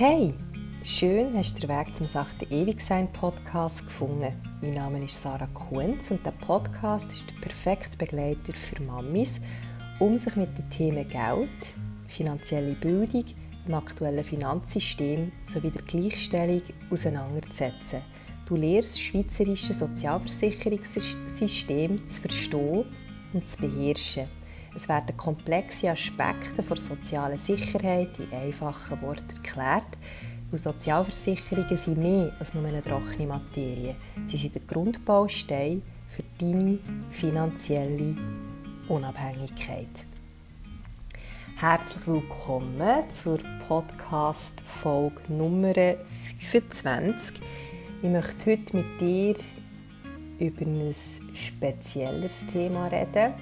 Hey, schön hast du den Weg zum Sachte Ewigsein Podcast gefunden. Mein Name ist Sarah Kunz und der Podcast ist der perfekte Begleiter für Mamis, um sich mit den Themen Geld, finanzielle Bildung, dem aktuellen Finanzsystem sowie der Gleichstellung auseinanderzusetzen. Du lernst das schweizerische Sozialversicherungssystem zu verstehen und zu beherrschen. Es werden komplexe Aspekte der sozialen Sicherheit in einfachen Worten erklärt. Und Sozialversicherungen sind mehr als nur eine trockene Materie. Sie sind der Grundbaustein für deine finanzielle Unabhängigkeit. Herzlich willkommen zur Podcast-Folge Nummer 25. Ich möchte heute mit dir über ein spezielles Thema reden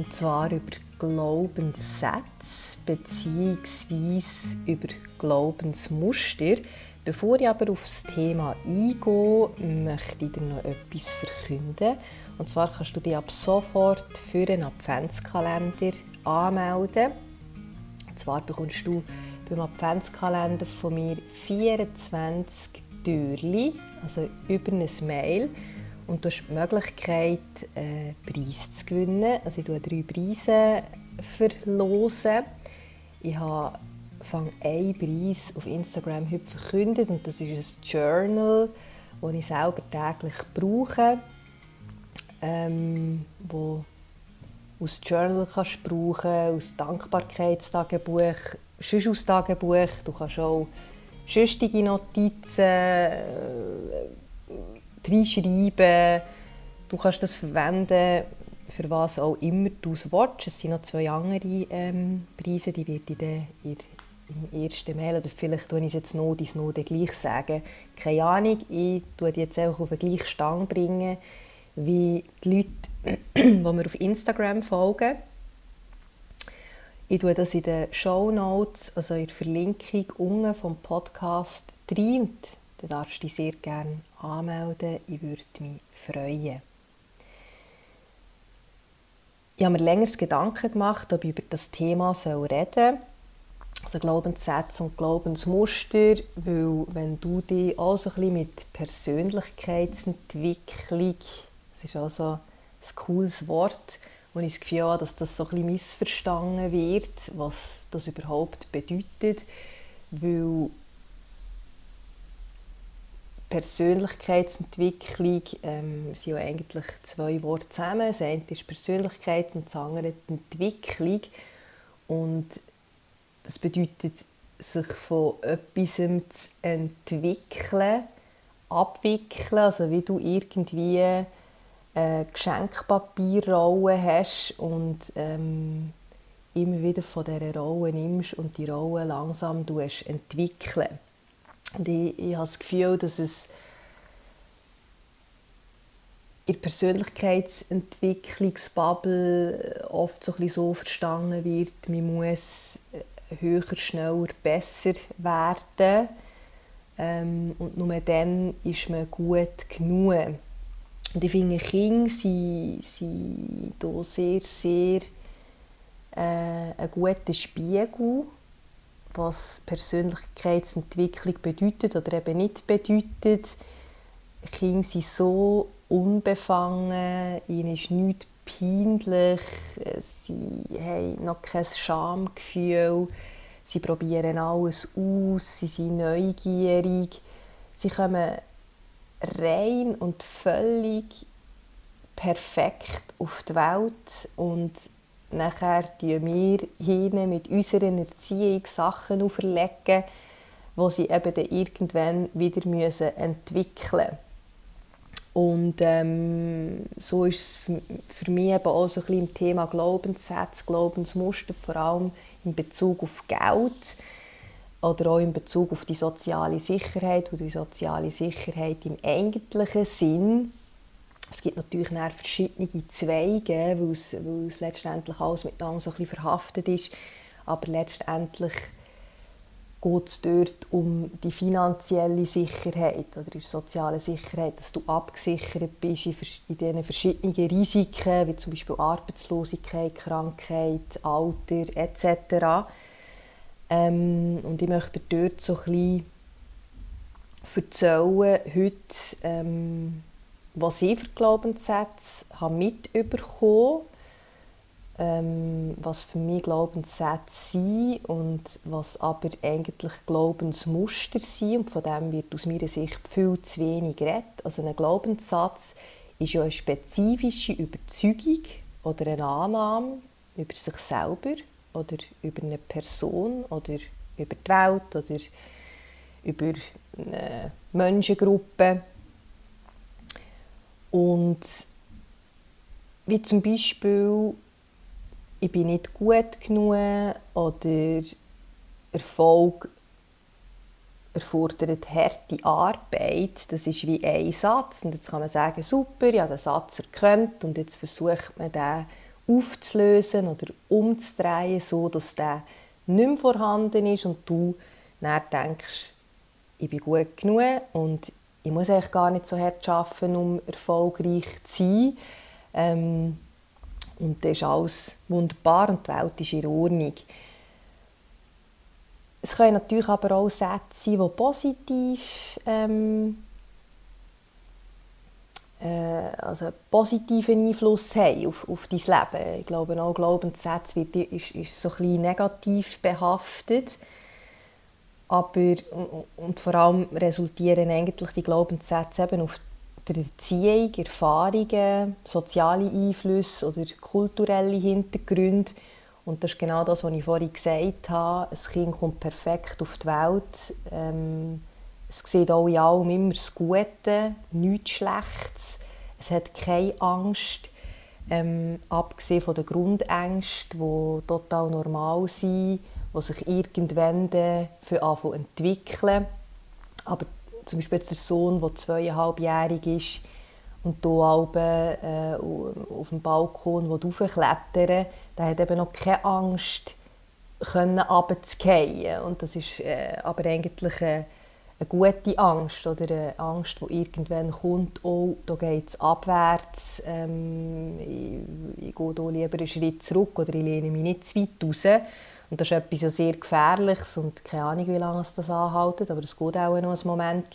und zwar über Glaubenssätze bzw. über Glaubensmuster. Bevor ich aber auf das Thema eingehe, möchte ich dir noch etwas verkünden. Und zwar kannst du dich ab sofort für einen Adventskalender anmelden. Und zwar bekommst du beim Adventskalender von mir 24 Türchen, also über ein Mail und du hast die Möglichkeit, einen Preis zu gewinnen. Also ich verlose drei Preise. Verlosen. Ich habe einen Preis auf Instagram heute verkündet und das ist ein Journal, das ich selber täglich brauche, ähm, wo aus Journal kannst brauchen, aus Dankbarkeitstagebuch, sonst aus Tagebuch. Du kannst auch sonstige Notizen, äh, reinschreiben. Du kannst das verwenden, für was auch immer du es willst. Es sind noch zwei andere ähm, Preise, die werde ich dann im ersten Mail, oder vielleicht tue ich es jetzt noch, dies noch gleich sagen. Keine Ahnung, ich tue die jetzt einfach auf den gleichen Stand bringen, wie die Leute, die mir auf Instagram folgen. Ich tue das in den Show Notes, also in der Verlinkung unten vom Podcast rein. Da darfst du dich sehr gerne anmelden. Ich würde mich freuen. Ich habe mir länger Gedanken gemacht, ob ich über das Thema reden soll. Also Glaubenssätze und Glaubensmuster, weil wenn du dich auch so ein bisschen mit Persönlichkeitsentwicklung, das ist also ein cooles Wort, und ich das Gefühl habe, dass das so ein bisschen missverstanden wird, was das überhaupt bedeutet, weil Persönlichkeitsentwicklung ähm, sind ja eigentlich zwei Worte zusammen. Das eine ist Persönlichkeit und das andere die Entwicklung. Und das bedeutet, sich von etwas zu entwickeln, abwickeln, also wie du irgendwie eine Geschenkpapierrolle hast und ähm, immer wieder von dieser Rolle nimmst und die Rolle langsam entwickeln. Und ich, ich habe das Gefühl, dass es in der Persönlichkeitsentwicklungsbubble oft so, so verstanden wird, man muss höher, schneller, besser werden. Ähm, und nur dann ist man gut genug. Und ich finde, Kinder sind, sind hier sehr, sehr äh, ein guter Spiegel was Persönlichkeitsentwicklung bedeutet oder eben nicht bedeutet. Kinder sind so unbefangen, ihnen ist nichts peinlich, sie haben noch kein Schamgefühl, sie probieren alles aus, sie sind neugierig, sie kommen rein und völlig perfekt auf die Welt und nachher tun wir ihnen mit unserer Erziehung Sachen auferlegen, die sie eben dann irgendwann wieder müssen entwickeln müssen. Und ähm, so ist es für mich eben auch so ein bisschen im Thema Glaubenssätze, Glaubensmuster, vor allem in Bezug auf Geld oder auch in Bezug auf die soziale Sicherheit und die soziale Sicherheit im eigentlichen Sinn es gibt natürlich verschiedene Zweige, weil es, weil es letztendlich alles miteinander so verhaftet ist. Aber letztendlich geht es dort um die finanzielle Sicherheit oder die soziale Sicherheit, dass du abgesichert bist in, in diesen verschiedenen Risiken, wie zum Beispiel Arbeitslosigkeit, Krankheit, Alter etc. Ähm, und ich möchte dort so ein bisschen erzählen, heute, ähm, was ich für Glaubenssätze habe mitbekommen ähm, was für mich Glaubenssätze sind und was aber eigentlich Glaubensmuster sind. Und von dem wird aus meiner Sicht viel zu wenig geredet. Also ein Glaubenssatz ist ja eine spezifische Überzeugung oder eine Annahme über sich selber oder über eine Person oder über die Welt oder über eine Menschengruppe. Und wie zum Beispiel ich bin nicht gut genug oder Erfolg erfordert harte Arbeit. Das ist wie ein Satz. Und jetzt kann man sagen, super, ja, den Satz erkannt und jetzt versucht man den aufzulösen oder umzudrehen, so dass der nicht mehr vorhanden ist und du dann denkst, ich bin gut genug und ich muss eigentlich gar nicht so hart arbeiten, um erfolgreich zu sein. Ähm, und das ist alles wunderbar und die Welt ist in Ordnung. Es können natürlich aber auch Sätze sein, die positiv ähm, äh, also einen positiven Einfluss haben auf, auf dein Leben. Ich glaube, auch Glaubenssätze wird, ist, ist so ein bisschen negativ behaftet. Aber, und vor allem resultieren eigentlich die Glaubenssätze eben auf der Erziehung, Erfahrungen, soziale Einflüsse oder kulturelle Hintergründe. Und das ist genau das, was ich vorhin gesagt habe. Ein Kind kommt perfekt auf die Welt. Ähm, es sieht auch in allem immer das Gute, nichts Schlechtes. Es hat keine Angst, ähm, abgesehen von den Grundängsten, die total normal sind, die sich irgendwann für entwickeln. Aber zum Beispiel der Sohn, der zweieinhalbjährig ist und hier oben, äh, auf dem Balkon hochklettern der hat eben noch keine Angst, runterzufallen. Und das ist äh, aber eigentlich eine, eine, gute Angst oder eine Angst, die irgendwann kommt, oh, da geht es abwärts, ähm, ich, ich gehe hier lieber einen Schritt zurück oder ich lehne mich nicht zu weit raus. Und das ist etwas sehr Gefährliches und keine Ahnung, wie lange es das anhält, aber es geht auch noch ein Moment.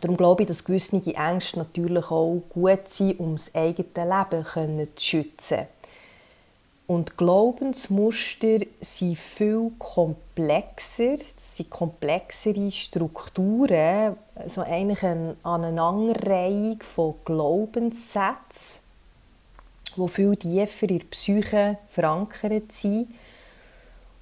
Darum glaube ich, dass gewisse Ängste natürlich auch gut sind, um das eigene Leben zu schützen. Und Glaubensmuster sind viel komplexer, es sind komplexere Strukturen, so eigentlich eine Aneinanderreihung von Glaubenssätzen, die viel tiefer in der Psyche verankert sind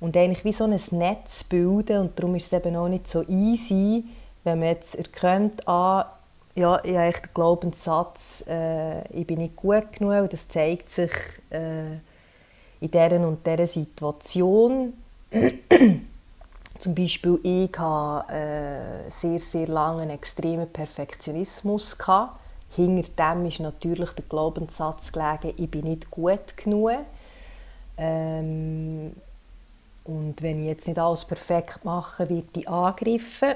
und eigentlich wie so ein Netz bilden und darum ist es eben auch nicht so easy, wenn man jetzt erkennt, ah, ja, ich habe den Glaubenssatz, äh, ich bin nicht gut genug und das zeigt sich äh, in dieser und dieser Situation. Zum Beispiel, ich hatte äh, sehr, sehr lange einen extremen Perfektionismus. Gehabt hinter dem ist natürlich der Glaubenssatz gelegen, ich bin nicht gut genug. Ähm, und wenn ich jetzt nicht alles perfekt mache, wird ich angegriffen.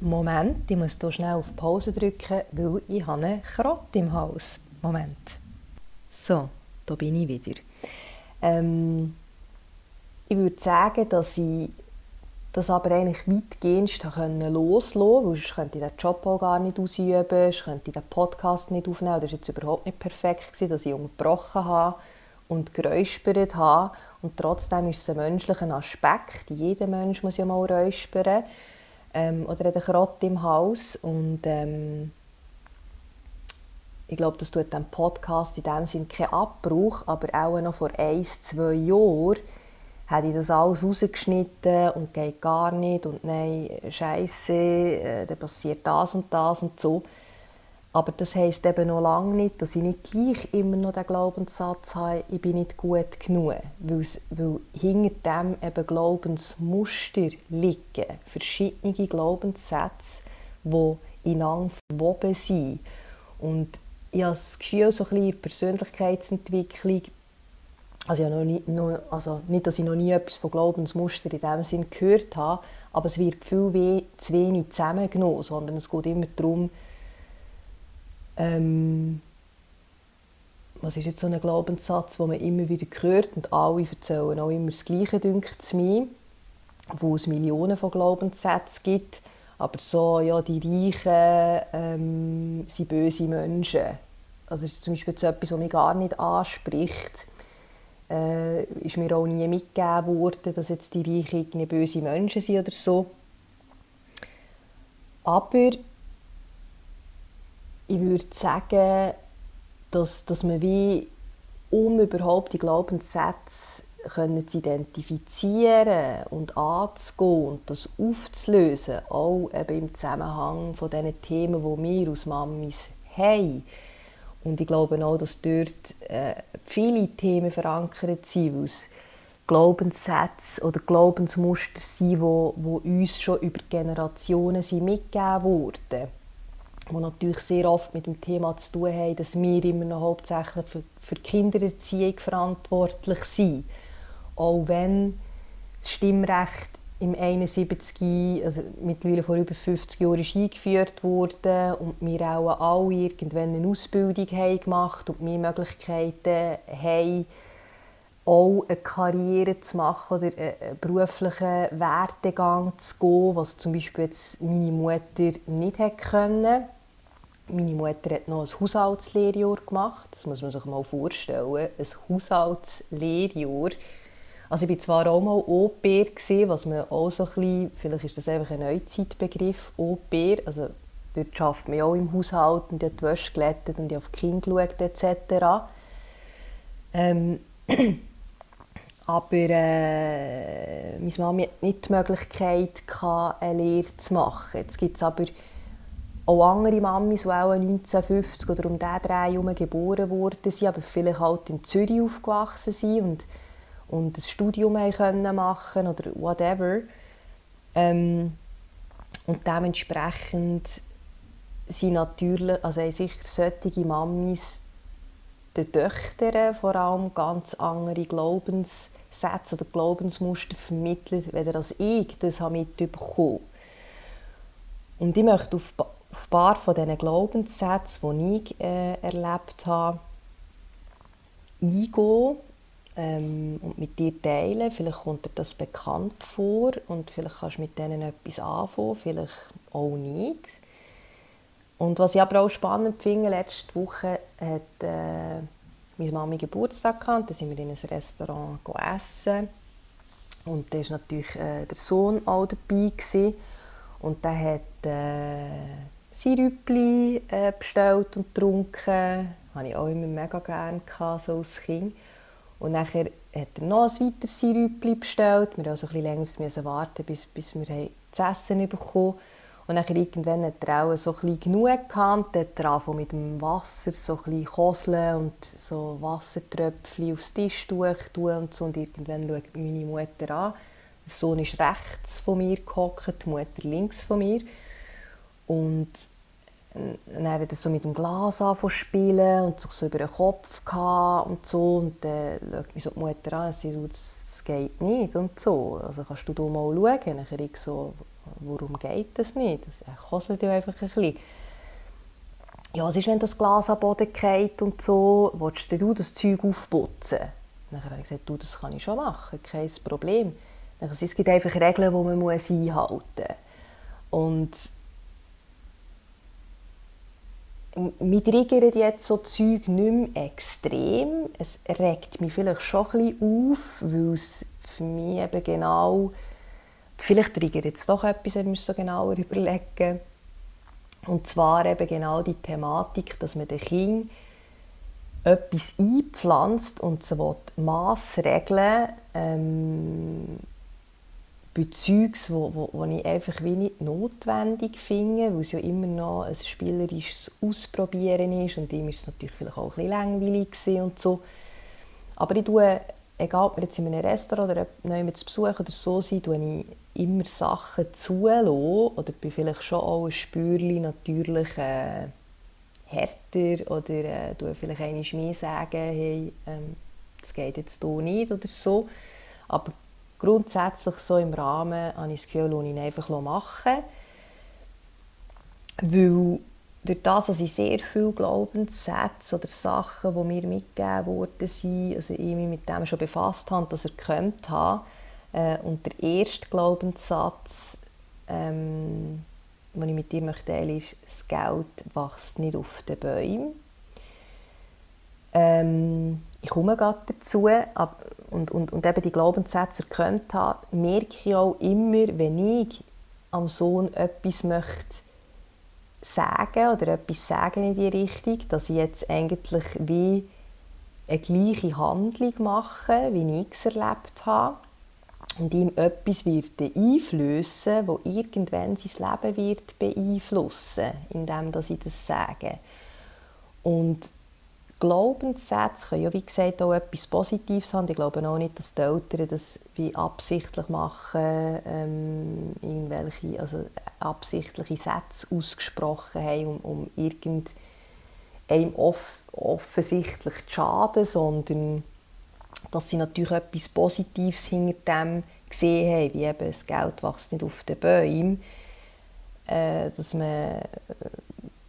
Moment, ich muss hier schnell auf Pause drücken, weil ich habe einen Krott im Haus. Moment. So, da bin ich wieder. Ähm, ich würde sagen, dass ich das aber eigentlich weitgehend loslassen konnte, weil sonst könnte ich den Job auch gar nicht ausüben, sonst könnte ich den Podcast nicht aufnehmen. Das war jetzt überhaupt nicht perfekt, dass ich unterbrochen habe und geräuspert habe. Und trotzdem ist es ein menschlicher Aspekt. Jeder Mensch muss ja mal räuspern. Ähm, oder hat einen Krott im Haus. Und ähm, ich glaube, das tut dem Podcast in dem Sinne keinen Abbruch, aber auch noch vor ein, zwei Jahren habe ich das alles rausgeschnitten und geht gar nicht und nein, Scheiße, äh, dann passiert das und das und so. Aber das heisst eben noch lange nicht, dass ich nicht gleich immer noch den Glaubenssatz habe, ich bin nicht gut genug. Weil, weil hinter dem eben Glaubensmuster liegen, verschiedene Glaubenssätze, die ineinander verwoben sind. Und ich habe das Gefühl, so ein bisschen Persönlichkeitsentwicklung also, ja noch nie, noch, also nicht, dass ich noch nie etwas von Glaubensmuster in diesem Sinn gehört habe, aber es wird viel we zu wenig zusammengenommen, sondern es geht immer darum, ähm, was ist jetzt so ein Glaubenssatz, den man immer wieder hört und alle erzählen auch immer das Gleiche, denkt es mir, wo es Millionen von Glaubenssätzen gibt, aber so, ja, die Reichen ähm, sind böse Menschen. Also das ist zum Beispiel etwas, was mich gar nicht anspricht. Äh, ist mir auch nie mitgegeben worden, dass jetzt die Reichen böse Menschen sind oder so. Aber ich würde sagen, dass, dass man wie, um überhaupt die Glaubenssätze können zu identifizieren und anzugehen und das aufzulösen, auch eben im Zusammenhang von diesen Themen, die wir aus Mamis haben. Und ich glaube auch, dass dort äh, viele Themen verankert sind, weil Glaubenssätze oder Glaubensmuster sind, die uns schon über Generationen sind mitgegeben wurden die natürlich sehr oft mit dem Thema zu tun haben, dass wir immer noch hauptsächlich für, für Kindererziehung verantwortlich sind. Auch wenn das Stimmrecht im 71, also mittlerweile vor über 50 Jahren ist eingeführt wurde und wir auch alle irgendwann eine Ausbildung haben gemacht und mehr Möglichkeiten haben, auch eine Karriere zu machen oder einen beruflichen Werdegang zu gehen, was zum Beispiel jetzt meine Mutter nicht hätte können. Meine Mutter hat noch ein Haushaltslehrjahr gemacht. Das muss man sich mal vorstellen. Ein Haushaltslehrjahr. Also ich war zwar auch mal Au-pair, was man auch so ein bisschen, vielleicht ist das einfach ein Neuzeitbegriff, Au-pair, also dort arbeitet man auch im Haushalt und die Wäsche glättet und auf die Kinder geschaut etc. Ähm, aber äh, meine Mama hatte nicht die Möglichkeit, eine Lehre zu machen. Jetzt gibt es aber auch andere Mamis, die auch 1950 oder um diesen Dreh herum geboren wurden, aber vielleicht halt in Zürich aufgewachsen sind und, und ein Studium haben können machen oder whatever. Ähm, und dementsprechend sind natürlich, also haben sicher solche Mamis den Töchtern vor allem ganz andere Glaubenssätze oder Glaubensmuster vermittelt, weder als ich das mitbekommen habe. Und ich möchte auf auf ein paar von diesen Glaubenssätzen, die ich äh, erlebt habe, eingehen ähm, und mit dir teilen. Vielleicht kommt dir das bekannt vor und vielleicht kannst du mit denen etwas anfangen, vielleicht auch nicht. Und was ich aber auch spannend finde, letzte Woche hat äh, meine Mami Geburtstag gehabt, da sind wir in ein Restaurant essen und da war natürlich äh, der Sohn auch dabei gewesen. und der hat äh, Sirüppli äh, bestellt und getrunken. Das hatte ich auch immer mega gerne, so als Kind. Und nachher hat er noch ein weiteres Sirüppli bestellt. Wir mussten also ein bisschen länger warten, bis, bis wir das Essen bekommen Und nachher irgendwann hat er auch so ein genug gehabt. Dann hat er mit dem Wasser so ein koseln und so Wassertröpfchen aufs Tischtuch tun und so. Und irgendwann schaut meine Mutter an. Der Sohn ist rechts von mir gehockt, die Mutter links von mir. Und dann hat er so mit dem Glas angefangen spielen und sich so über den Kopf und so. Und dann schaut mich so die Mutter an und sagt, das geht nicht und so. Also kannst du da mal schauen? Und ich so, warum geht das nicht? Das kostet ja einfach ein bisschen. Ja, was ist, wenn das Glas am Boden fällt und so? Willst du das Zeug aufputzen? Dann habe ich gesagt, du, das kann ich schon machen, kein Problem. Dann, es gibt einfach Regeln, die man einhalten muss. Und mich triggert jetzt so Zeug nicht mehr extrem. Es regt mich vielleicht schon ein bisschen auf, weil es für mich eben genau, vielleicht triggert jetzt doch etwas, wir es so genauer überlegen. Und zwar eben genau die Thematik, dass man den Kind etwas einpflanzt und sie massregeln ähm, bei Zeugs, wo, wo, wo ich einfach wie nicht notwendig finde, weil es ja immer noch ein spielerisches Ausprobieren ist und ihm ist es natürlich vielleicht auch ein bisschen langweilig und so. Aber ich tue, egal ob wir jetzt in einem Restaurant oder jemanden zu besuchen oder so sind, tue ich immer Sachen zulassen oder bin vielleicht schon auch ein Spürchen natürlich äh, härter oder äh, tue vielleicht einmal mehr sagen, hey, ähm, das geht jetzt hier nicht oder so. Aber grundsätzlich so im Rahmen habe ich das Gefühl, ich ihn einfach machen. Weil durch das, dass ich sehr viele Glaubenssätze oder Sachen, die mir mitgegeben wurden, sind, also ich mich mit dem schon befasst habe, dass erkannt habe. Äh, und der erste Glaubenssatz, ähm, den ich mit dir möchte teilen ist, das Geld wächst nicht auf den Bäumen. Ähm, ich komme gerade dazu ab, und, und, und eben die Glaubenssätze erkannt habe, merke ich auch immer, wenn ich am Sohn etwas möchte sagen oder etwas sagen in die Richtung, dass ich jetzt eigentlich wie eine gleiche Handlung mache, wie ich es erlebt habe und ihm etwas wird einflößen, wo irgendwann sein Leben wird beeinflussen, indem dass ich das sage. Und Glaubenssätze können ja, wie gesagt, auch etwas Positives haben. Ich glaube auch nicht, dass die Eltern das wie absichtlich machen, ähm, irgendwelche, also absichtliche Sätze ausgesprochen haben, um, um irgendeinem off offensichtlich zu schaden, sondern dass sie natürlich etwas Positives hinter dem gesehen haben, wie eben das Geld wächst nicht auf den Bäumen, äh, dass man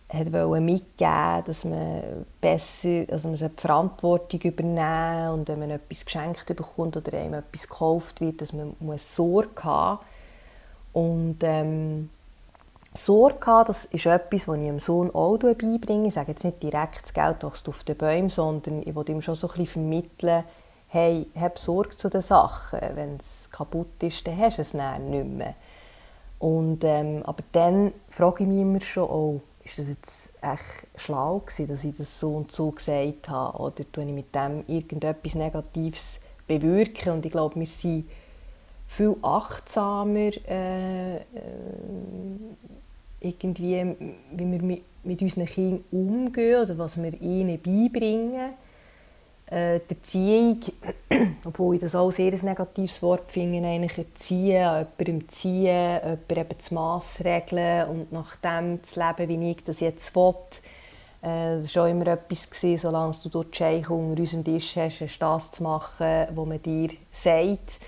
hat mitgeben dass man besser, also man Verantwortung übernehmen und wenn man etwas geschenkt bekommt oder einem etwas gekauft wird, dass man muss Sorge haben und ähm, Sorge haben, das ist etwas, was ich dem Sohn auch beibringe. Ich sage jetzt nicht direkt, das Geld wächst auf den Bäumen, sondern ich will ihm schon so ein bisschen vermitteln, hey, hab Sorge zu den Sachen. Wenn es kaputt ist, dann hast du es nicht mehr. Und, ähm, aber dann frage ich mich immer schon, oh, ist das jetzt echt schlau gewesen, dass ich das so und so gesagt habe oder? Tue ich mit dem irgendetwas Negatives bewirken? Und ich glaube, wir sind viel achtsamer äh, äh, irgendwie, wie wir mit, mit unseren Kindern umgehen oder was wir ihnen beibringen äh, die Erziehung, obwohl ich das auch sehr ein negatives Wort finde, eigentlich erziehen, an jemandem ziehen, jemandem eben das Mass regeln und nach dem zu leben, wie ich das jetzt will. Äh, das war auch immer etwas, gewesen, solange du dort Scheich unter unserem Tisch hast, hast das zu machen, was man dir sagt.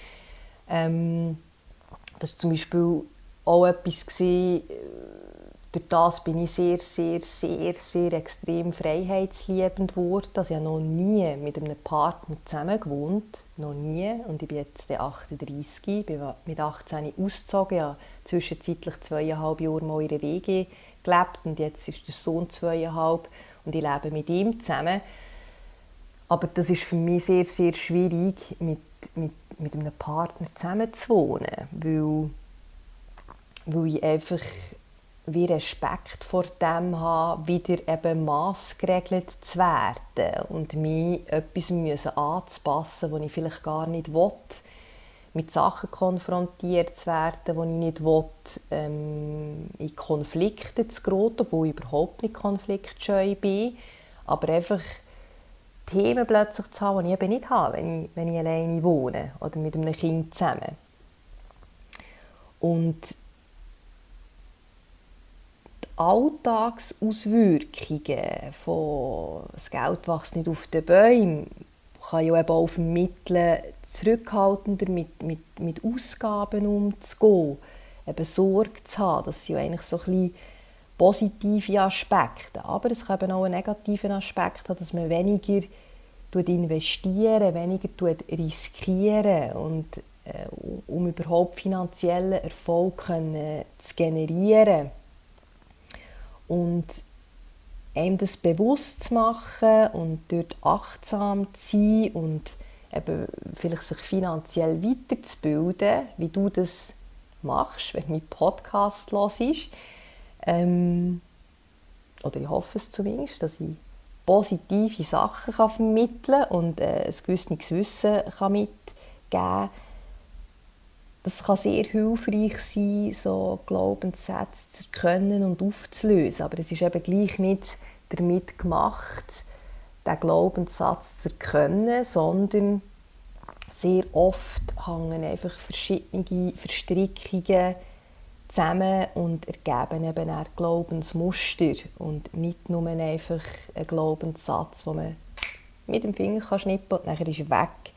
Ähm, das war zum Beispiel auch etwas, gewesen, durch das bin ich sehr, sehr, sehr, sehr extrem freiheitsliebend geworden. Also ich habe noch nie mit einem Partner zusammen gewohnt, noch nie. Und ich bin jetzt 38, bin mit 18 ausgezogen, ich habe zwischenzeitlich zweieinhalb Jahre mal in der WG gelebt und jetzt ist der Sohn zweieinhalb und ich lebe mit ihm zusammen. Aber das ist für mich sehr, sehr schwierig, mit, mit, mit einem Partner zusammen zu wohnen, weil, weil ich einfach wie Respekt vor dem haben, wieder eben maßgeregelt zu werden und mich etwas müssen anzupassen, was ich vielleicht gar nicht will, mit Sachen konfrontiert zu werden, die ich nicht will, ähm, in Konflikte zu geraten, wo ich überhaupt nicht konfliktscheu bin, aber einfach Themen plötzlich zu haben, die ich eben nicht habe, wenn ich, wenn ich alleine wohne oder mit einem Kind zusammen. Und Alltagsauswirkungen von «das Geld wächst nicht auf den Bäumen» kann ja eben auch vermitteln, zurückhaltender mit, mit, mit Ausgaben umzugehen, eben Sorge zu haben. Das sind ja eigentlich so ein bisschen positive Aspekte. Aber es kann eben auch einen negativen Aspekt haben, dass man weniger investieren, weniger riskieren und äh, um überhaupt finanziellen Erfolg können, zu generieren und einem das bewusst zu machen und dort achtsam zu sein und eben vielleicht sich finanziell weiterzubilden, wie du das machst, wenn du meinen Podcast hörst. Ähm, oder ich hoffe es zumindest, dass ich positive Sachen kann vermitteln kann und äh, ein gewisses Wissen kann mitgeben kann das kann sehr hilfreich sein, so Glaubenssätze zu erkennen und aufzulösen. Aber es ist eben gleich nicht damit gemacht, den Glaubenssatz zu erkennen, sondern sehr oft hängen einfach verschiedene Verstrickungen zusammen und ergeben eben auch Glaubensmuster und nicht nur einfach einen Glaubenssatz, den man mit dem Finger kann und nachher ist weg.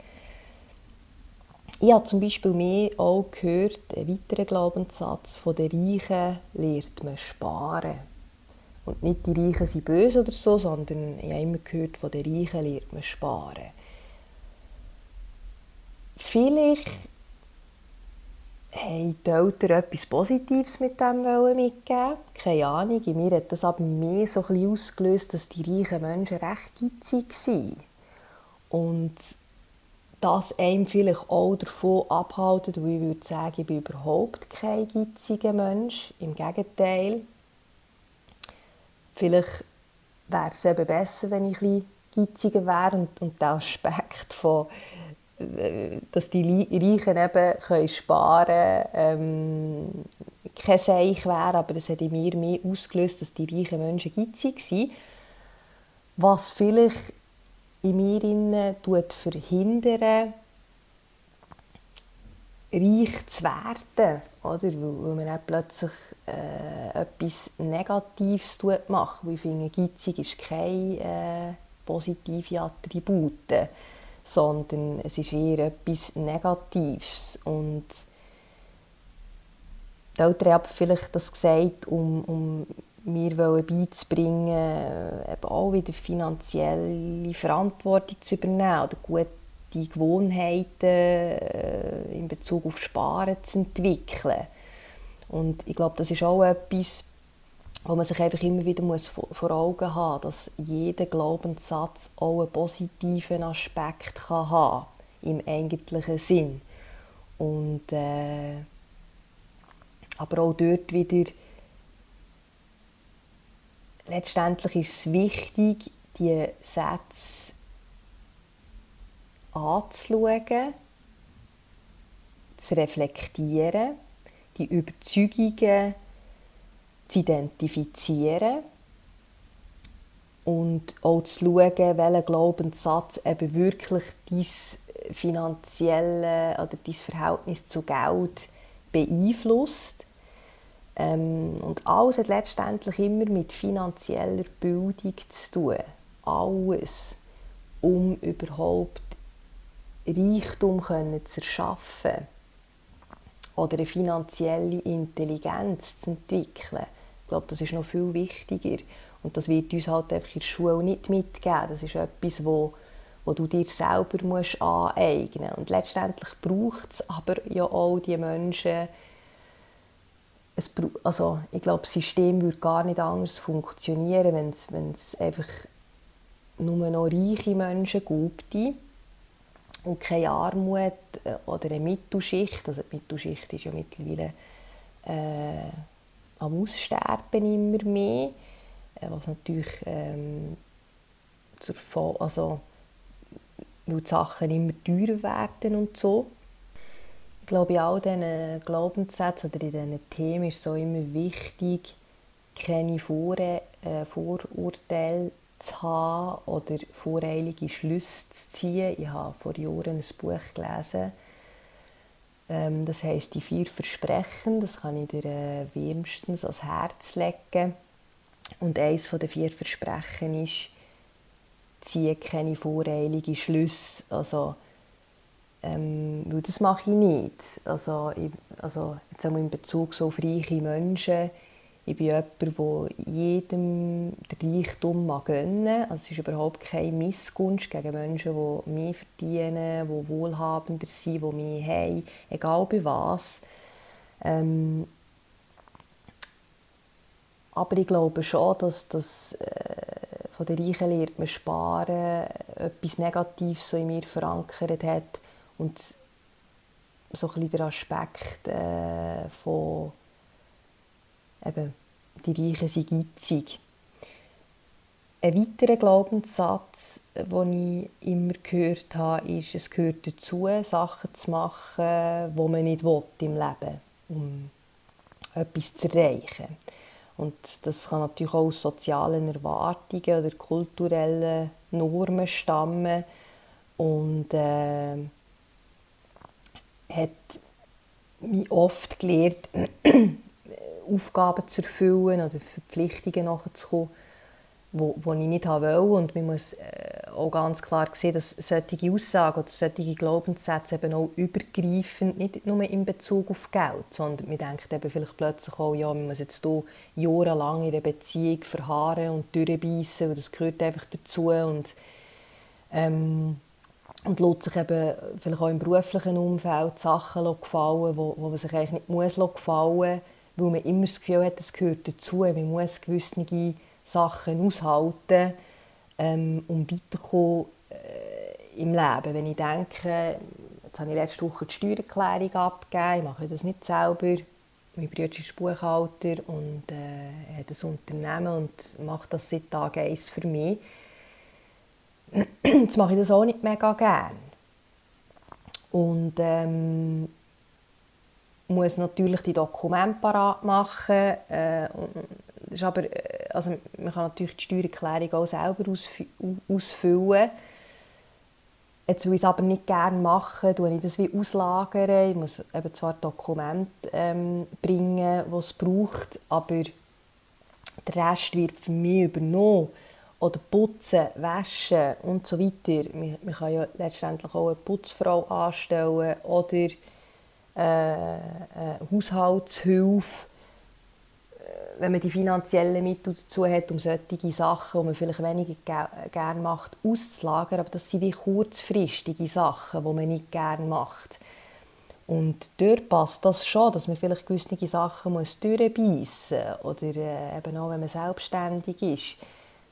Ich habe zum Beispiel mehr auch gehört, einen weiteren Glaubenssatz, von den Reichen lernt man sparen. Und nicht die Reichen sind böse oder so, sondern ich habe immer gehört, von den Reichen lernt man sparen. Vielleicht haben die Eltern etwas Positives mit dem mitgeben Keine Ahnung, in mir hat das aber mehr so ein ausgelöst, dass die reichen Menschen recht geizig waren. Und das einem vielleicht auch davon abhalten, weil ich würde sagen, ich bin überhaupt kein geiziger Mensch. Im Gegenteil. Vielleicht wäre es eben besser, wenn ich bisschen geiziger wäre und, und der Aspekt von dass die Reichen eben können sparen ähm, kein Seich wäre, aber das hat in mir mehr ausgelöst, dass die reichen Menschen geizig sind. Was vielleicht in mir innen verhindert, reich zu werden, oder? weil man dann plötzlich äh, etwas Negatives macht. Weil ich finde, geizig ist kein äh, positive Attribut sondern es ist eher etwas Negatives. Und die Eltern haben vielleicht das gesagt, um, um mir beizubringen, äh, eben auch wieder finanzielle Verantwortung zu übernehmen oder gute Gewohnheiten äh, in Bezug auf Sparen zu entwickeln. Und ich glaube, das ist auch etwas, wo man sich einfach immer wieder muss vor Augen haben muss, dass jeder Glaubenssatz auch einen positiven Aspekt kann haben im eigentlichen Sinn. Und, äh, aber auch dort wieder, letztendlich ist es wichtig, die Sätze anzuschauen, zu reflektieren, die Überzeugungen zu identifizieren und auch zu schauen, welcher Glaubenssatz eben wirklich dein finanzielle oder dein Verhältnis zu Geld beeinflusst. Ähm, und alles hat letztendlich immer mit finanzieller Bildung zu tun. Alles, um überhaupt Reichtum zu erschaffen oder eine finanzielle Intelligenz zu entwickeln glaube, das ist noch viel wichtiger. Und das wird uns halt einfach in der Schule nicht mitgeben. Das ist etwas, wo, wo du dir selber musst aneignen musst. Und letztendlich braucht es aber ja auch die Menschen, es, also ich glaube, das System würde gar nicht anders funktionieren, wenn es, wenn es einfach nur noch reiche Menschen gibt und keine Armut äh, oder eine Mittelschicht. Also die Mittelschicht ist ja mittlerweile äh, am Aussterben immer mehr, äh, was natürlich ähm, zur also weil die Sachen immer teurer werden und so. Glaube, in all diesen Glaubenssätzen oder in diesen Themen ist es auch immer wichtig, keine Vor äh, Vorurteile zu haben oder voreilige Schlüsse zu ziehen. Ich habe vor Jahren ein Buch gelesen, ähm, das heißt die vier Versprechen, das kann ich dir äh, wärmstens ans Herz legen. Und eines der vier Versprechen ist, ziehe keine voreiligen Schlüsse. Also, ähm, weil das mache ich nicht. Also, ich, also jetzt in Bezug so auf reiche Menschen, ich bin jemand, der jedem den Reichtum mag gönnen also Es ist überhaupt keine Missgunst gegen Menschen, die mehr verdienen, die wohlhabender sind, die mehr haben, egal bei was. Ähm, aber ich glaube schon, dass das äh, von den Reichen lernt man sparen, etwas Negatives so in mir verankert hat und so ein bisschen der Aspekt äh, von eben, die Reichen sind geizig. Ein weiterer Glaubenssatz, den ich immer gehört habe, ist, es gehört dazu, Sachen zu machen, die man nicht will im Leben um etwas zu erreichen. Und das kann natürlich auch aus sozialen Erwartungen oder kulturellen Normen stammen und äh, hat mich oft gelehrt, Aufgaben zu erfüllen oder Verpflichtungen nachzukommen, wo ich nicht wollte. Und man muss äh, auch ganz klar gesehen, dass solche Aussagen oder solche Glaubenssätze eben auch übergreifend, nicht nur in Bezug auf Geld, sondern man denkt eben vielleicht plötzlich auch, ja, man muss jetzt hier jahrelang in einer Beziehung verharren und durchbeissen und das gehört einfach dazu und, ähm, und lässt sich eben vielleicht auch im beruflichen Umfeld Sachen gefallen, wo, wo man sich eigentlich nicht muss gefallen weil man immer das Gefühl hat, es gehört dazu, man muss gewisse Sachen aushalten ähm, um weiterzukommen äh, im Leben. Wenn ich denke, jetzt habe ich letzte Woche die Steuererklärung abgegeben, ich mache das nicht selber. Mein Bruder ist Buchhalter und äh, hat ein Unternehmen und macht das seit Tag 1 für mich. Jetzt mache ich das auch nicht mega gerne. Und ähm, muss natürlich die Dokumente parat machen. Äh, ist aber, äh, also man kann natürlich die Steuererklärung auch selber ausfüllen. Jetzt will ich es aber nicht gerne machen, tue ich das wie auslagern. Ich muss eben zwar Dokumente ähm, bringen, die es braucht, aber der Rest wird für mich übernommen. Oder putzen, waschen und so weiter. Man, kann ja letztendlich auch eine Putzfrau anstellen oder äh, eine Haushaltshilfe wenn man die finanziellen Mittel dazu hat, um solche Sachen, die man vielleicht weniger gerne macht, auszulagern. Aber das sind wie kurzfristige Sachen, die man nicht gerne macht. Und dort passt das schon, dass man vielleicht gewisse Sachen durchbeissen muss. Oder äh, eben auch, wenn man selbstständig ist.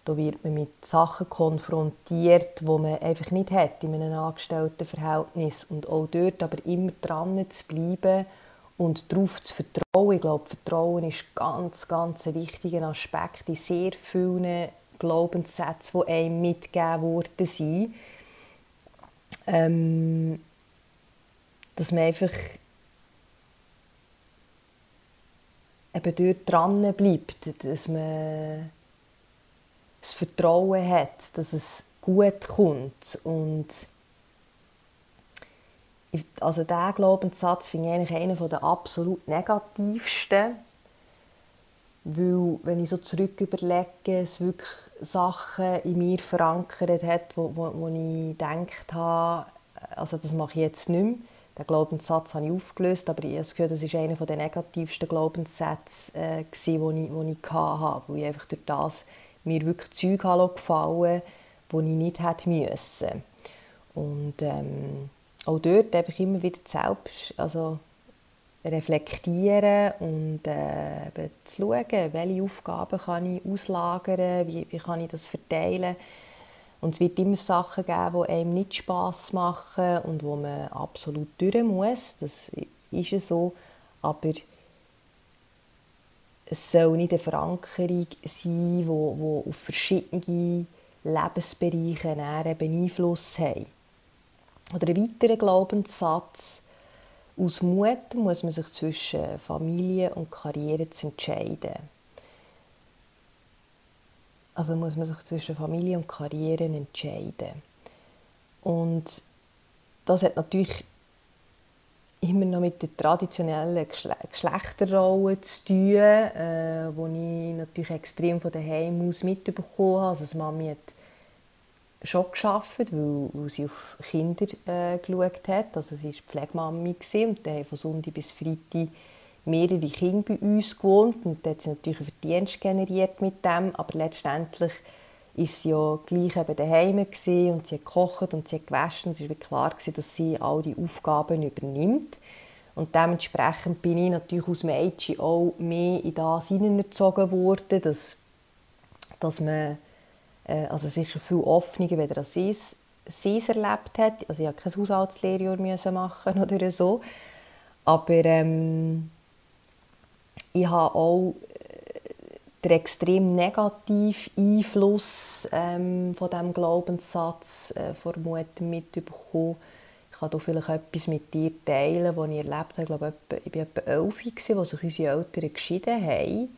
Da wird man mit Sachen konfrontiert, die man einfach nicht hat in einem Angestelltenverhältnis. Und auch dort aber immer dran zu bleiben und darauf zu vertrauen. Ich glaube, Vertrauen ist ganz, ganz ein wichtiger Aspekt in sehr vielen Glaubenssätzen, die einem mitgegeben worden sind. Ähm, dass man einfach eben dort dran bleibt, dass man das Vertrauen hat, dass es gut kommt und also diesen Glaubenssatz finde ich eigentlich einer der absolut negativsten. Weil, wenn ich so zurück überlege, es wirklich Sachen in mir verankert hat, wo, wo, wo ich gedacht habe, also das mache ich jetzt nicht mehr. Den Glaubenssatz habe ich aufgelöst, aber ich habe Gefühl, das war einer der negativsten Glaubenssätze, äh, die ich, ich hatte. Weil ich einfach durch das mir wirklich Zeug gefallen die ich nicht hätte müssen. Und ähm, auch dort einfach immer wieder selbst also reflektieren und äh, zu schauen, welche Aufgaben kann ich auslagern, wie, wie kann ich das verteilen. Und es wird immer Sachen geben, die einem nicht Spass machen und wo man absolut durch muss. Das ist so. Aber es soll nicht eine Verankerung sein, die, die auf verschiedene Lebensbereiche einen Einfluss hat. Oder ein weiterer Glaubenssatz, aus Mut muss man sich zwischen Familie und Karriere entscheiden. Also muss man sich zwischen Familie und Karriere entscheiden. Und das hat natürlich immer noch mit der traditionellen Geschlechterrolle zu tun, äh, wo ich natürlich extrem von daheim aus mitbekommen habe. Also Mami hat schon geschafft, weil, weil sie auf Kinder äh, geschaut hat. Also sie war Pflegemami und haben von Sonntag bis Freitag mehrere Kinder bei uns gewohnt und da hat sie natürlich einen Verdienst generiert mit dem, aber letztendlich ist sie ja gleich eben daheim und sie hat gekocht und sie hat gewaschen. Es war klar, dass sie all die Aufgaben übernimmt. Und dementsprechend bin ich natürlich als Mädchen auch mehr in das hineingezogen worden, dass, dass man äh, also sicher viel offener, als sie es, sie es erlebt hat. Also ich musste kein Haushaltslehrjahr machen oder so. Aber ähm, ich habe auch den extrem negativen Einfluss ähm, von diesem Glaubenssatz äh, von Mutter mitbekommen. Ich kann hier vielleicht etwas mit dir teilen, was ich erlebt habe. Ich glaube, ich war etwa elf, als sich unsere Eltern geschieden haben.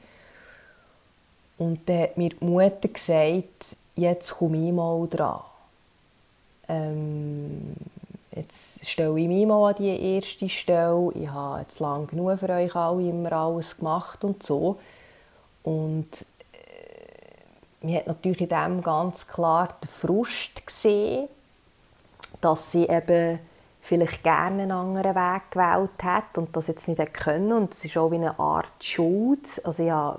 Und dann hat mir die Mutter gesagt, jetzt komme ich mal dran. Ähm, jetzt stelle ich mich mal an die erste Stelle. Ich habe jetzt lange genug für euch alle immer alles gemacht und so. Und man hat natürlich in dem ganz klar den Frust gesehen, dass sie eben vielleicht gerne einen anderen Weg gewählt hat und das jetzt nicht können. Und es ist auch wie eine Art Schuld, also ja,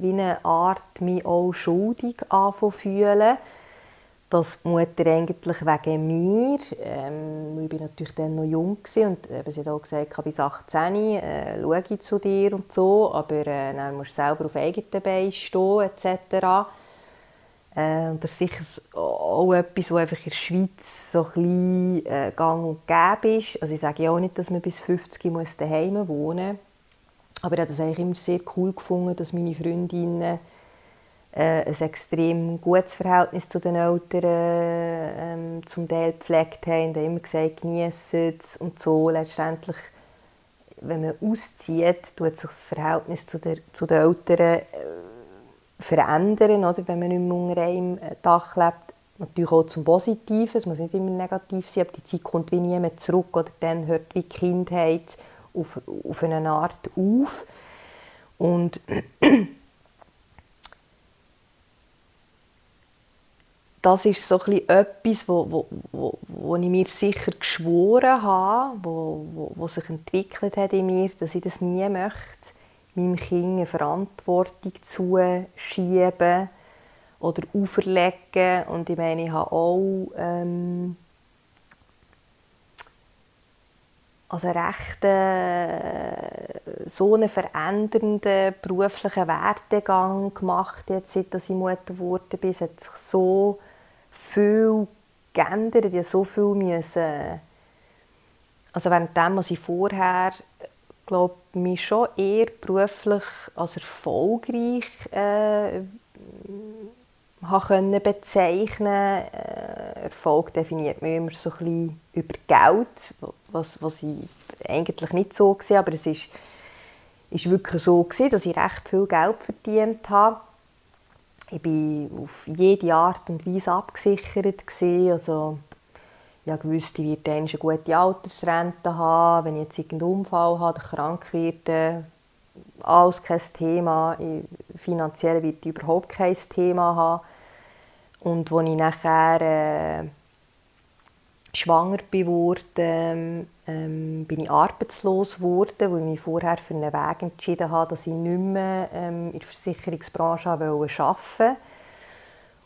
wie eine Art mich auch schuldig anzufühlen, dass die Mutter eigentlich wegen mir, ähm, ich war natürlich dann noch jung und eben, sie hat auch gesagt, bis 18 äh, schaue ich zu dir und so, aber äh, dann musst du selber auf eigenen Beinen stehen etc. Äh, und das ist sicher auch etwas, was einfach in der Schweiz so ein bisschen, äh, gang und gäbe ist. Also ich sage ja auch nicht, dass man bis 50 muss daheim wohnen muss. Aber ich habe das eigentlich immer sehr cool gefunden, dass meine Freundinnen äh, ein extrem gutes Verhältnis zu den Eltern ähm, zum Teil gepflegt haben. Die haben immer gesagt, geniessen es und so. Letztendlich, wenn man auszieht, tut sich das Verhältnis zu, der, zu den Eltern äh, verändern, oder? wenn man nicht mehr unter einem Dach lebt. Natürlich auch zum Positiven, es muss nicht immer negativ sein, aber die Zeit kommt wie nie mehr zurück oder dann hört wie die Kindheit auf, auf eine Art auf. Und das ist so etwas, wo, wo, wo, wo ich mir sicher geschworen habe, wo, wo, wo sich entwickelt hat in mir, dass ich das nie möchte meinem Kind eine Verantwortung zuschieben oder auferlegen. Und ich meine, ich habe auch ähm, also recht äh, so einen verändernden beruflichen Werdegang gemacht, jetzt, seit ich Mutter geworden bin. Es hat sich so viel geändert, ich so viel müssen, also während dem, was ich vorher glaube mich schon eher beruflich als erfolgreich äh, können bezeichnen äh, Erfolg definiert man immer so ein bisschen über Geld, was, was ich eigentlich nicht so gesehen aber es ist, ist wirklich so gewesen, dass ich recht viel Geld verdient habe. Ich bin auf jede Art und Weise abgesichert gewesen, also ich wusste, ich werde eine gute Altersrente haben, wenn ich jetzt irgendeinen Unfall habe, krank werde, alles kein Thema. Finanziell wird ich überhaupt kein Thema haben. Und als ich nachher äh, schwanger geworden ähm, bin ich arbeitslos geworden, weil ich mich vorher für einen Weg entschieden habe, dass ich nicht mehr ähm, in der Versicherungsbranche arbeiten wollte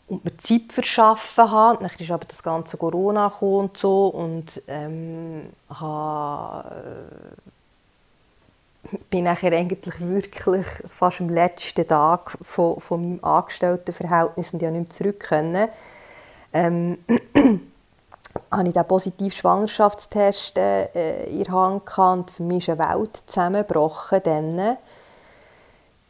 und mir Zeit verschaffen habe. Dann ist aber das ganze Corona und so und ähm, habe, äh, bin nachher eigentlich wirklich fast am letzten Tag von, von meinem Angestelltenverhältnis und ich nicht mehr zurück können. Ähm, habe ich den positiven Schwangerschaftstest äh, in der Hand und für mich ist eine Welt zusammengebrochen. Dann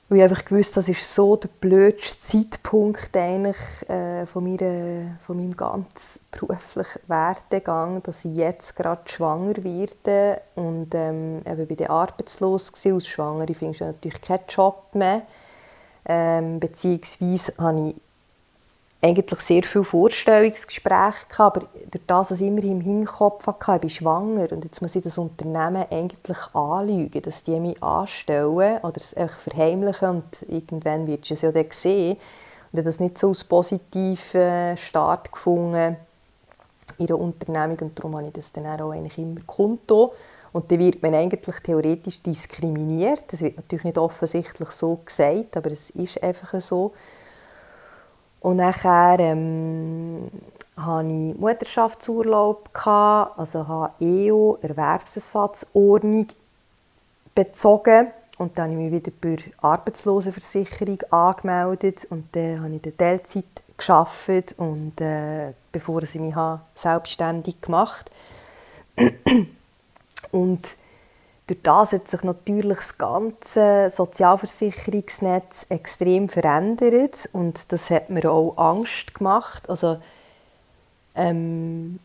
weil ich einfach gewusst das ist so der blödste Zeitpunkt eigentlich, äh, von, meiner, von meinem ganz beruflichen Werdegang, dass ich jetzt gerade schwanger werde und ähm, eben bin ich arbeitslos gewesen. Als Schwangere findest du natürlich keinen Job mehr. Ähm, beziehungsweise habe ich eigentlich sehr viele Vorstellungsgespräche gehabt, aber durch das, was ich immer im Hinterkopf hatte, ich bin schwanger und jetzt muss ich das Unternehmen eigentlich anlügen, dass die mich anstellen oder es einfach verheimlichen und irgendwann wird es ja dann sehen. Und ich das nicht so als positiven Start gefunden in der Unternehmung und darum habe ich das dann auch eigentlich immer Konto. Und dann wird man eigentlich theoretisch diskriminiert. Das wird natürlich nicht offensichtlich so gesagt, aber es ist einfach so. Und nachher ähm, hatte ich Mutterschaftsurlaub, also habe EU, Erwerbsersatzordnung bezogen. Und dann habe ich mich wieder bei der Arbeitslosenversicherung angemeldet und dann habe ich in Teilzeit gearbeitet und äh, bevor ich mich selbstständig gemacht und durch das hat sich natürlich das ganze Sozialversicherungsnetz extrem verändert und das hat mir auch Angst gemacht. Also ähm,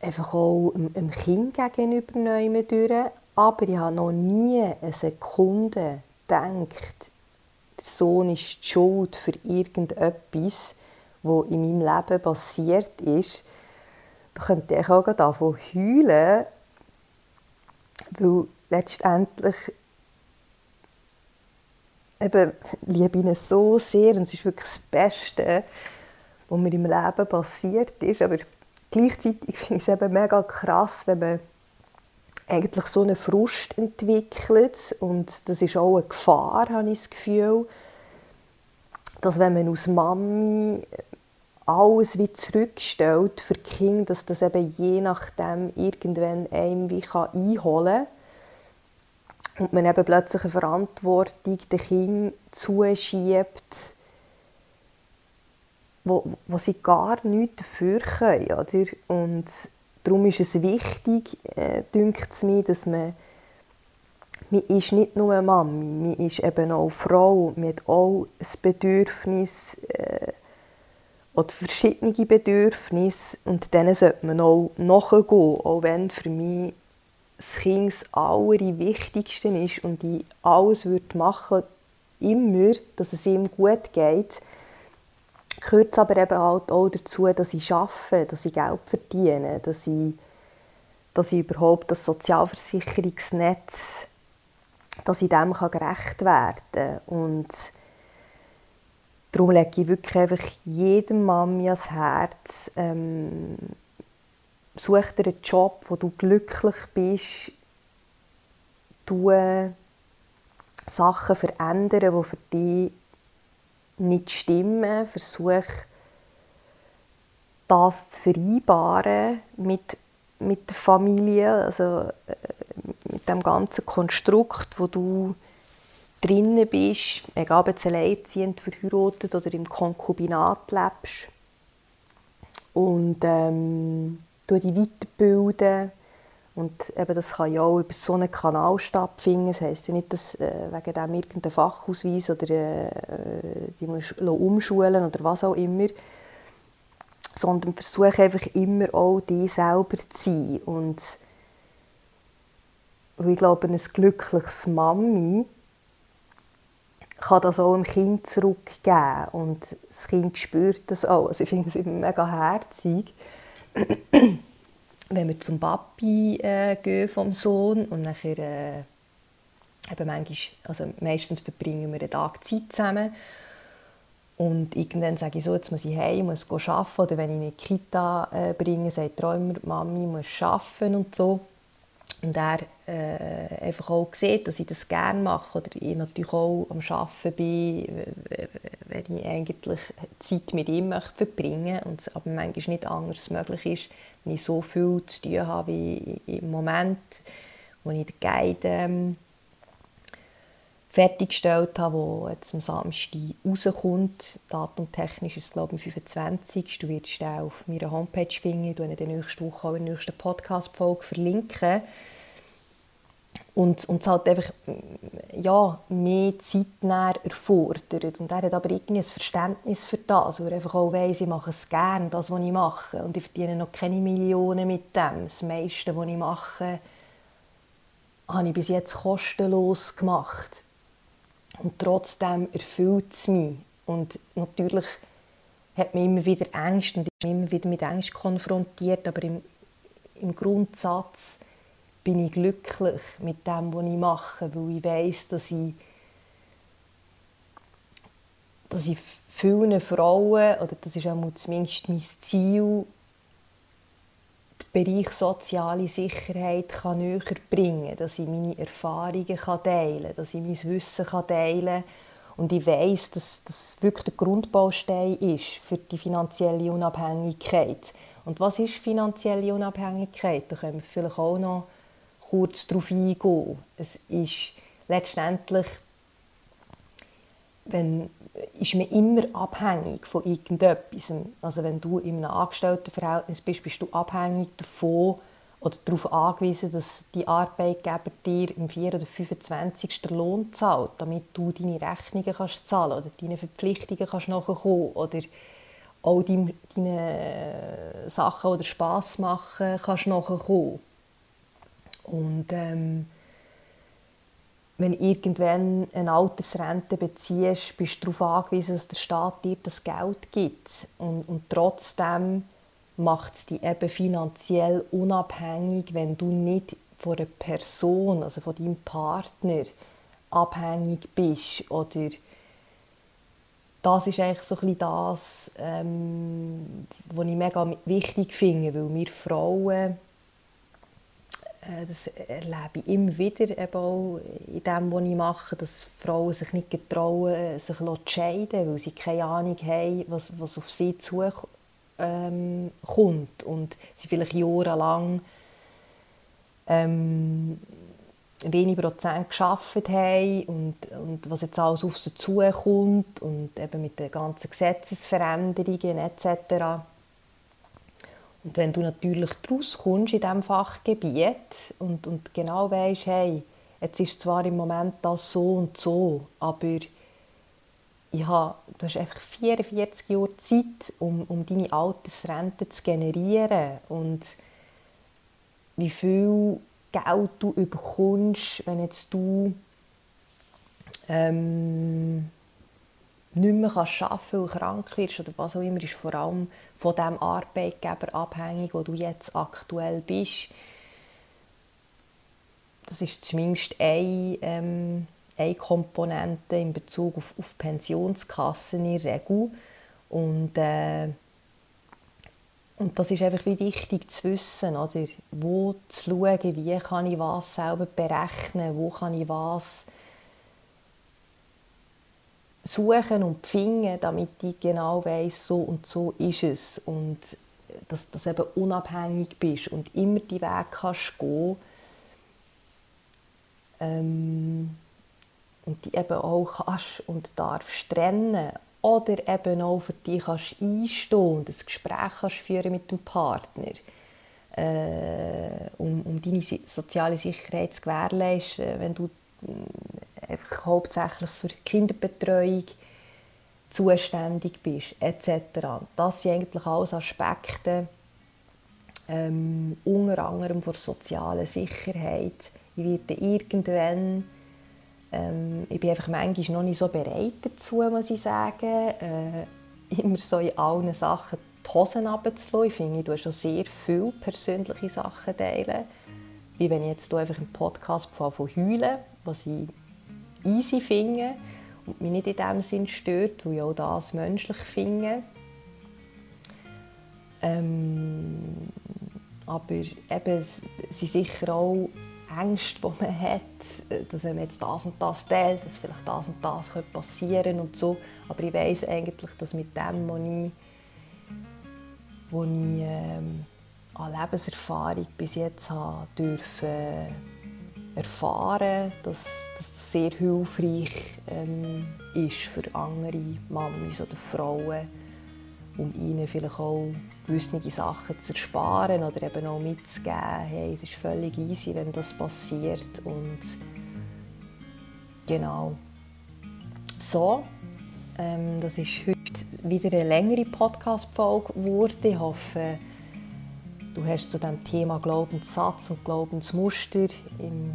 einfach auch dem Kind gegenüber neu durch. Aber ich habe noch nie eine Sekunde gedacht, der Sohn ist die Schuld für irgendetwas, was in meinem Leben passiert ist. Da könnte ich auch davon heulen weil letztendlich eben, liebe ihn so sehr und es ist wirklich das Beste, was mir im Leben passiert ist. Aber gleichzeitig finde ich es eben mega krass, wenn man eigentlich so einen Frust entwickelt und das ist auch eine Gefahr, habe ich das Gefühl, dass wenn man aus Mami alles wie zurückstellt für die Kinder, dass das eben je nachdem irgendwann einem wie einholen kann und man eben plötzlich eine Verantwortung den Kindern zuschiebt, wo, wo sie gar nichts dafür können. Oder? Und darum ist es wichtig, äh, es mir, dass man man ist nicht nur Mami, man ist eben auch Frau, man hat auch ein Bedürfnis äh, oder verschiedene Bedürfnisse und denen sollte man auch nachgehen, auch wenn für mich das Kind das Allerwichtigste ist und ich alles würde machen immer, dass es ihm gut geht, gehört es aber eben halt auch dazu, dass ich arbeite, dass ich Geld verdiene, dass ich, dass ich überhaupt das Sozialversicherungsnetz, dass ich dem gerecht werden kann. Und darum lege ich wirklich einfach jedem Mami ans Herz, ähm, such dir einen Job, wo du glücklich bist, du Sachen verändern, die für dich nicht stimmen. Versuch, das zu vereinbaren mit, mit der Familie, also äh, mit dem ganzen Konstrukt, wo du drinnen bist, egal ob du alleinziehend, verheiratet oder im Konkubinat lebst. Und ähm, dich weiterbilden. Und eben, das kann ja auch über so einen Kanal stattfinden. Das heisst ja nicht, dass äh, wegen dem irgendein Fachausweis oder äh, die musst umschulen oder was auch immer. Sondern versuche einfach immer auch dich selber zu sein. Und ich glaube, ein glückliches Mami kann das auch dem Kind zurückgeben. Und das Kind spürt das auch. Also ich finde es mega herzig wenn wir zum Papi äh, gehen vom Sohn und nachher äh, eben manchmal, also meistens verbringen wir einen Tag Zeit zusammen und irgendwann sage ich so, jetzt muss ich heim, muss arbeiten oder wenn ich eine Kita äh, bringe, sagt er immer, Mami muss arbeiten und so. Und er äh, einfach auch sieht, dass ich das gerne mache oder ich natürlich auch am Arbeiten bin, wenn ich eigentlich Zeit mit ihm möchte verbringen möchte und es aber manchmal nicht anders möglich ist, wenn ich so viel zu tun habe wie im Moment, wo ich den Guide ähm, fertiggestellt habe, wo jetzt am Samstag rauskommt. Datumtechnisch ist es, glaube ich, am 25. Du wirst den auf meiner Homepage finden. Ich werde in der nächsten Woche auch in der nächsten Podcast-Folge verlinken. Und, und es halt einfach ja, mehr zeitnah erfordert. Und er hat aber irgendwie ein Verständnis für das, weil er einfach auch weiss, ich mache es gerne, das, was ich mache. Und ich verdiene noch keine Millionen mit dem. Das meiste, was ich mache, habe ich bis jetzt kostenlos gemacht. Und trotzdem erfüllt es mich. Und natürlich hat man immer wieder Ängste und ist immer wieder mit Ängsten konfrontiert, aber im, im Grundsatz bin ich glücklich mit dem, was ich mache, weil ich weiß, dass ich, dass ich vielen Frauen, oder das ist auch zumindest mein Ziel, Bereich soziale Sicherheit kann näher bringen kann, dass ich meine Erfahrungen teilen kann, dass ich mein Wissen teilen kann. Und ich weiß, dass das wirklich der Grundbaustein ist für die finanzielle Unabhängigkeit. Und was ist finanzielle Unabhängigkeit? Da können wir vielleicht auch noch kurz darauf eingehen. Es ist letztendlich, wenn, ist man immer abhängig von irgendetwas. Also wenn du in einem Angestelltenverhältnis bist, bist du abhängig davon oder darauf angewiesen, dass die Arbeitgeber dir im 4. oder 25. den Lohn zahlt, damit du deine Rechnungen kannst zahlen oder deine Verpflichtungen kannst nachkommen oder auch deine, deine Sachen oder Spass machen kannst nachkommen. Und ähm, wenn irgendwann eine Altersrente beziehst, bist du darauf angewiesen, dass der Staat dir das Geld gibt. Und, und trotzdem macht es dich eben finanziell unabhängig, wenn du nicht von einer Person, also von deinem Partner, abhängig bist oder das ist eigentlich so ein das, ähm, was ich mega wichtig finde, weil wir Frauen, das erlebe ich immer wieder eben auch in dem, was ich mache, dass Frauen sich nicht getrauen, sich zu scheiden, weil sie keine Ahnung haben, was, was auf sie zukommt ähm, und sie vielleicht jahrelang ähm, wenig Prozent geschafft haben und, und was jetzt alles auf sie zukommt und eben mit den ganzen Gesetzesveränderungen etc. Und wenn du natürlich daraus kommst in diesem Fachgebiet und, und genau weißt, hey, jetzt ist zwar im Moment das so und so, aber ich habe, du hast einfach 44 Jahre Zeit, um, um deine Altersrente zu generieren. Und wie viel Geld du bekommst, wenn jetzt du ähm, nicht mehr kannst arbeiten und krank wirst oder was auch immer, ist vor allem von dem Arbeitgeber abhängig, wo du jetzt aktuell bist. Das ist zumindest eine, ähm, eine Komponente in Bezug auf, auf Pensionskassen in der Regel. Und äh, und das ist einfach wie wichtig zu wissen, oder? wo zu schauen, wie kann ich was selber berechnen, wo kann ich was suchen und finden, damit ich genau weiß, so und so ist es. Und dass du eben unabhängig bist und immer die Weg kannst gehen. Ähm, und die eben auch kannst und darfst trennen. Oder eben auch für dich kannst einstehen und ein Gespräch kannst führen mit dem Partner, äh, um, um deine soziale Sicherheit zu gewährleisten, wenn du äh, einfach hauptsächlich für Kinderbetreuung zuständig bist, etc. Das sind eigentlich alles Aspekte, ähm, unter anderem von sozialer Sicherheit. Ich werde irgendwann ähm, ich bin einfach manchmal noch nicht so bereit dazu, muss ich sagen, äh, immer so in allen Sachen die Hosen runterzulassen. Ich finde, du hast schon sehr viele persönliche Sachen teilen. Wie wenn ich jetzt hier einfach im Podcast von heulen, was ich easy finde und mich nicht in dem Sinn stört, weil ich auch das menschlich finde. Ähm, aber eben, es sind sicher auch Ängste, die man hat, dass wenn man jetzt das und das teilt, dass vielleicht das und das passieren könnte und so. Aber ich weiß eigentlich, dass mit dem, was ich, was ich ähm, an Lebenserfahrung bis jetzt habe dürfen erfahren, dass, dass das sehr hilfreich ähm, ist für andere Mamis oder Frauen, um ihnen vielleicht auch gewisse Sachen zu ersparen oder eben auch mitzugeben, hey, es ist völlig easy, wenn das passiert und genau. So, ähm, das ist heute wieder eine längere Podcast-Folge geworden. Ich hoffe, du hast zu dem Thema Glaubenssatz und Glaubensmuster im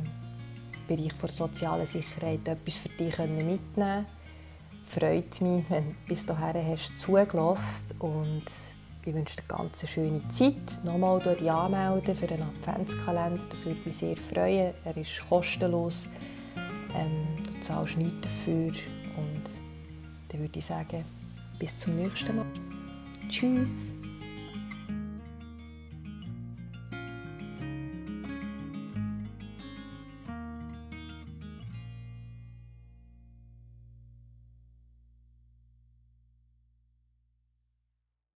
Bereich der sozialen Sicherheit etwas für dich mitnehmen können freut mich, wenn du bis dahin hast zugelassen und ich wünsche dir eine ganz schöne Zeit. Nochmal dort anmelden für einen Adventskalender, das würde mich sehr freuen. Er ist kostenlos, ähm, du zahlst nichts dafür und dann würde ich sagen, bis zum nächsten Mal. Tschüss!